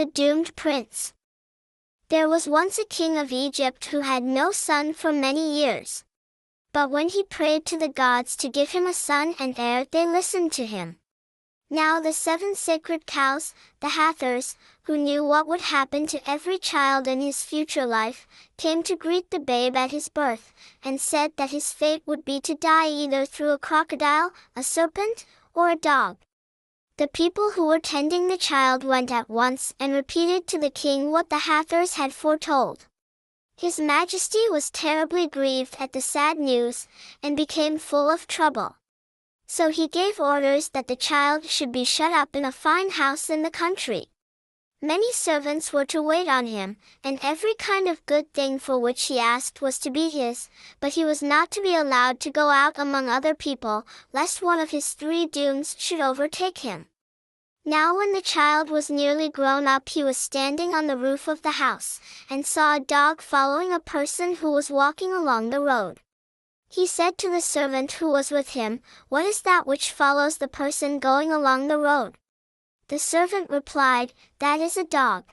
The Doomed Prince There was once a king of Egypt who had no son for many years. But when he prayed to the gods to give him a son and heir, they listened to him. Now the seven sacred cows, the Hathors, who knew what would happen to every child in his future life, came to greet the babe at his birth, and said that his fate would be to die either through a crocodile, a serpent, or a dog. The people who were tending the child went at once and repeated to the king what the Hathors had foretold. His Majesty was terribly grieved at the sad news, and became full of trouble. So he gave orders that the child should be shut up in a fine house in the country. Many servants were to wait on him, and every kind of good thing for which he asked was to be his, but he was not to be allowed to go out among other people, lest one of his three dooms should overtake him. Now when the child was nearly grown up he was standing on the roof of the house, and saw a dog following a person who was walking along the road. He said to the servant who was with him, What is that which follows the person going along the road? The servant replied, That is a dog.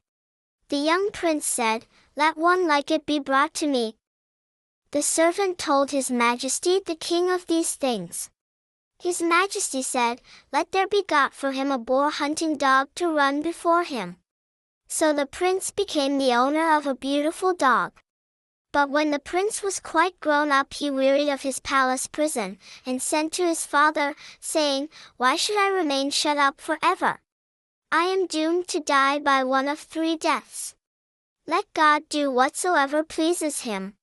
The young prince said, Let one like it be brought to me. The servant told his majesty the king of these things. His majesty said, Let there be got for him a boar hunting dog to run before him. So the prince became the owner of a beautiful dog. But when the prince was quite grown up he wearied of his palace prison, and sent to his father, saying, Why should I remain shut up forever? I am doomed to die by one of three deaths. Let God do whatsoever pleases him.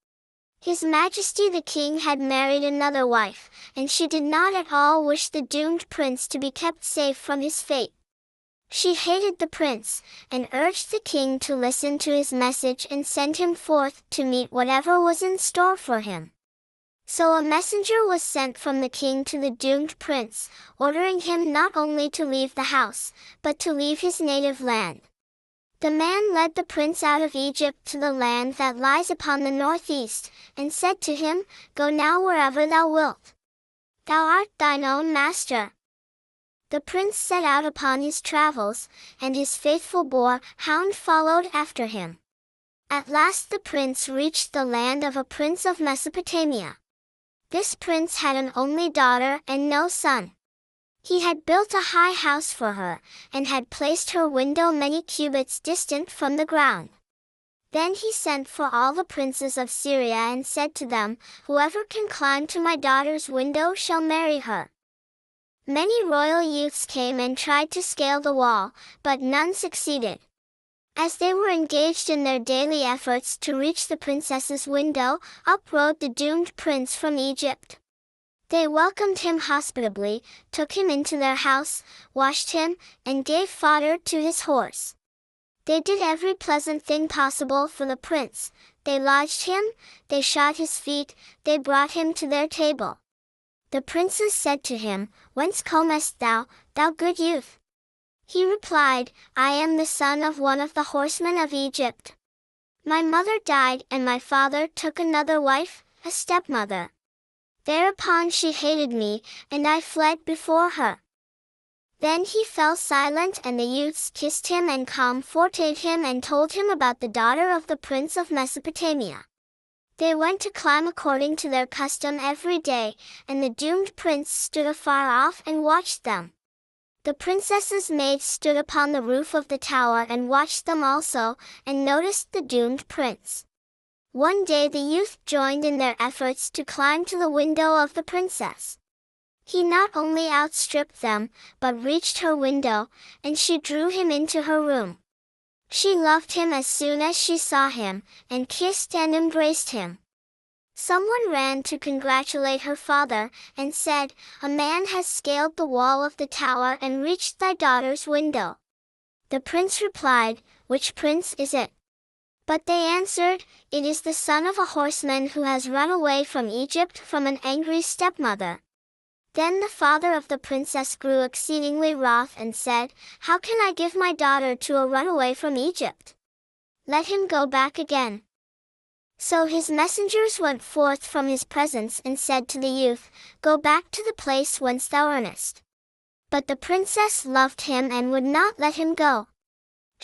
His Majesty the King had married another wife, and she did not at all wish the doomed prince to be kept safe from his fate. She hated the prince, and urged the king to listen to his message and send him forth to meet whatever was in store for him. So a messenger was sent from the king to the doomed prince, ordering him not only to leave the house, but to leave his native land. The man led the prince out of Egypt to the land that lies upon the northeast, and said to him, Go now wherever thou wilt. Thou art thine own master. The prince set out upon his travels, and his faithful boar, Hound followed after him. At last the prince reached the land of a prince of Mesopotamia. This prince had an only daughter and no son. He had built a high house for her, and had placed her window many cubits distant from the ground. Then he sent for all the princes of Syria and said to them, Whoever can climb to my daughter's window shall marry her. Many royal youths came and tried to scale the wall, but none succeeded. As they were engaged in their daily efforts to reach the princess's window, up rode the doomed prince from Egypt. They welcomed him hospitably, took him into their house, washed him, and gave fodder to his horse. They did every pleasant thing possible for the prince. They lodged him, they shod his feet, they brought him to their table. The princes said to him, Whence comest thou, thou good youth? He replied, I am the son of one of the horsemen of Egypt. My mother died and my father took another wife, a stepmother. Thereupon she hated me, and I fled before her. Then he fell silent and the youths kissed him and comforted him and told him about the daughter of the prince of Mesopotamia. They went to climb according to their custom every day, and the doomed prince stood afar off and watched them. The princess's maid stood upon the roof of the tower and watched them also, and noticed the doomed prince. One day the youth joined in their efforts to climb to the window of the princess. He not only outstripped them, but reached her window, and she drew him into her room. She loved him as soon as she saw him, and kissed and embraced him. Someone ran to congratulate her father, and said, A man has scaled the wall of the tower and reached thy daughter's window. The prince replied, Which prince is it? But they answered, It is the son of a horseman who has run away from Egypt from an angry stepmother. Then the father of the princess grew exceedingly wroth and said, How can I give my daughter to a runaway from Egypt? Let him go back again. So his messengers went forth from his presence and said to the youth, Go back to the place whence thou earnest. But the princess loved him and would not let him go.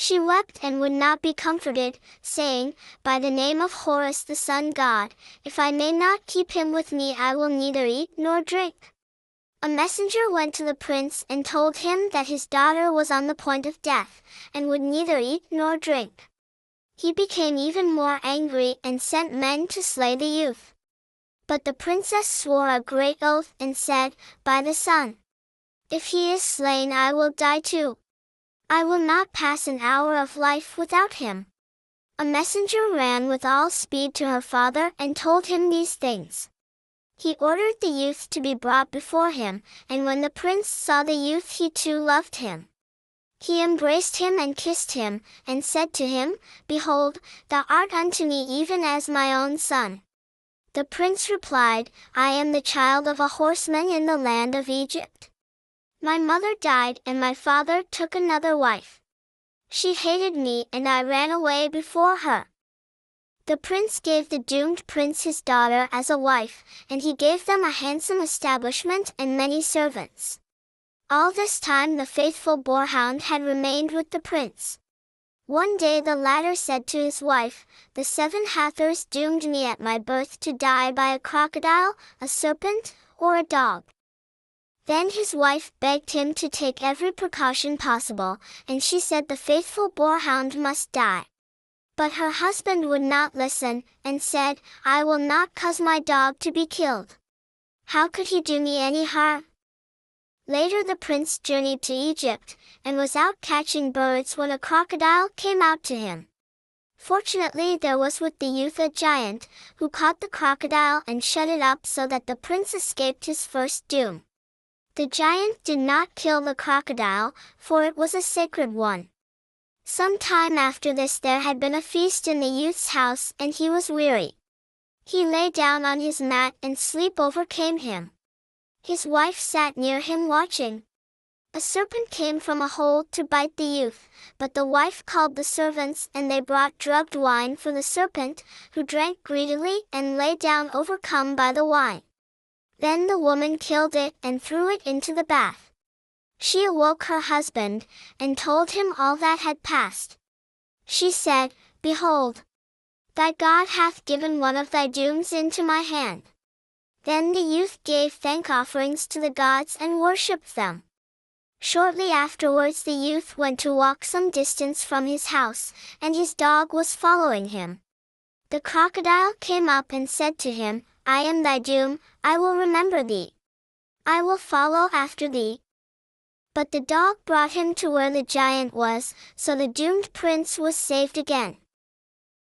She wept and would not be comforted, saying, By the name of Horus the sun god, if I may not keep him with me I will neither eat nor drink. A messenger went to the prince and told him that his daughter was on the point of death, and would neither eat nor drink. He became even more angry and sent men to slay the youth. But the princess swore a great oath and said, By the sun! If he is slain I will die too. I will not pass an hour of life without him. A messenger ran with all speed to her father and told him these things. He ordered the youth to be brought before him, and when the prince saw the youth he too loved him. He embraced him and kissed him, and said to him, Behold, thou art unto me even as my own son. The prince replied, I am the child of a horseman in the land of Egypt. My mother died and my father took another wife. She hated me and I ran away before her. The prince gave the doomed prince his daughter as a wife, and he gave them a handsome establishment and many servants. All this time the faithful boarhound had remained with the prince. One day the latter said to his wife, The seven Hathors doomed me at my birth to die by a crocodile, a serpent, or a dog. Then his wife begged him to take every precaution possible, and she said the faithful boarhound must die. But her husband would not listen, and said, I will not cause my dog to be killed. How could he do me any harm? Later the prince journeyed to Egypt, and was out catching birds when a crocodile came out to him. Fortunately there was with the youth a giant, who caught the crocodile and shut it up so that the prince escaped his first doom. The giant did not kill the crocodile, for it was a sacred one. Some time after this there had been a feast in the youth's house and he was weary. He lay down on his mat and sleep overcame him. His wife sat near him watching. A serpent came from a hole to bite the youth, but the wife called the servants and they brought drugged wine for the serpent, who drank greedily and lay down overcome by the wine. Then the woman killed it and threw it into the bath. She awoke her husband, and told him all that had passed. She said, Behold, thy God hath given one of thy dooms into my hand. Then the youth gave thank offerings to the gods and worshipped them. Shortly afterwards the youth went to walk some distance from his house, and his dog was following him. The crocodile came up and said to him, I am thy doom, I will remember thee. I will follow after thee. But the dog brought him to where the giant was, so the doomed prince was saved again.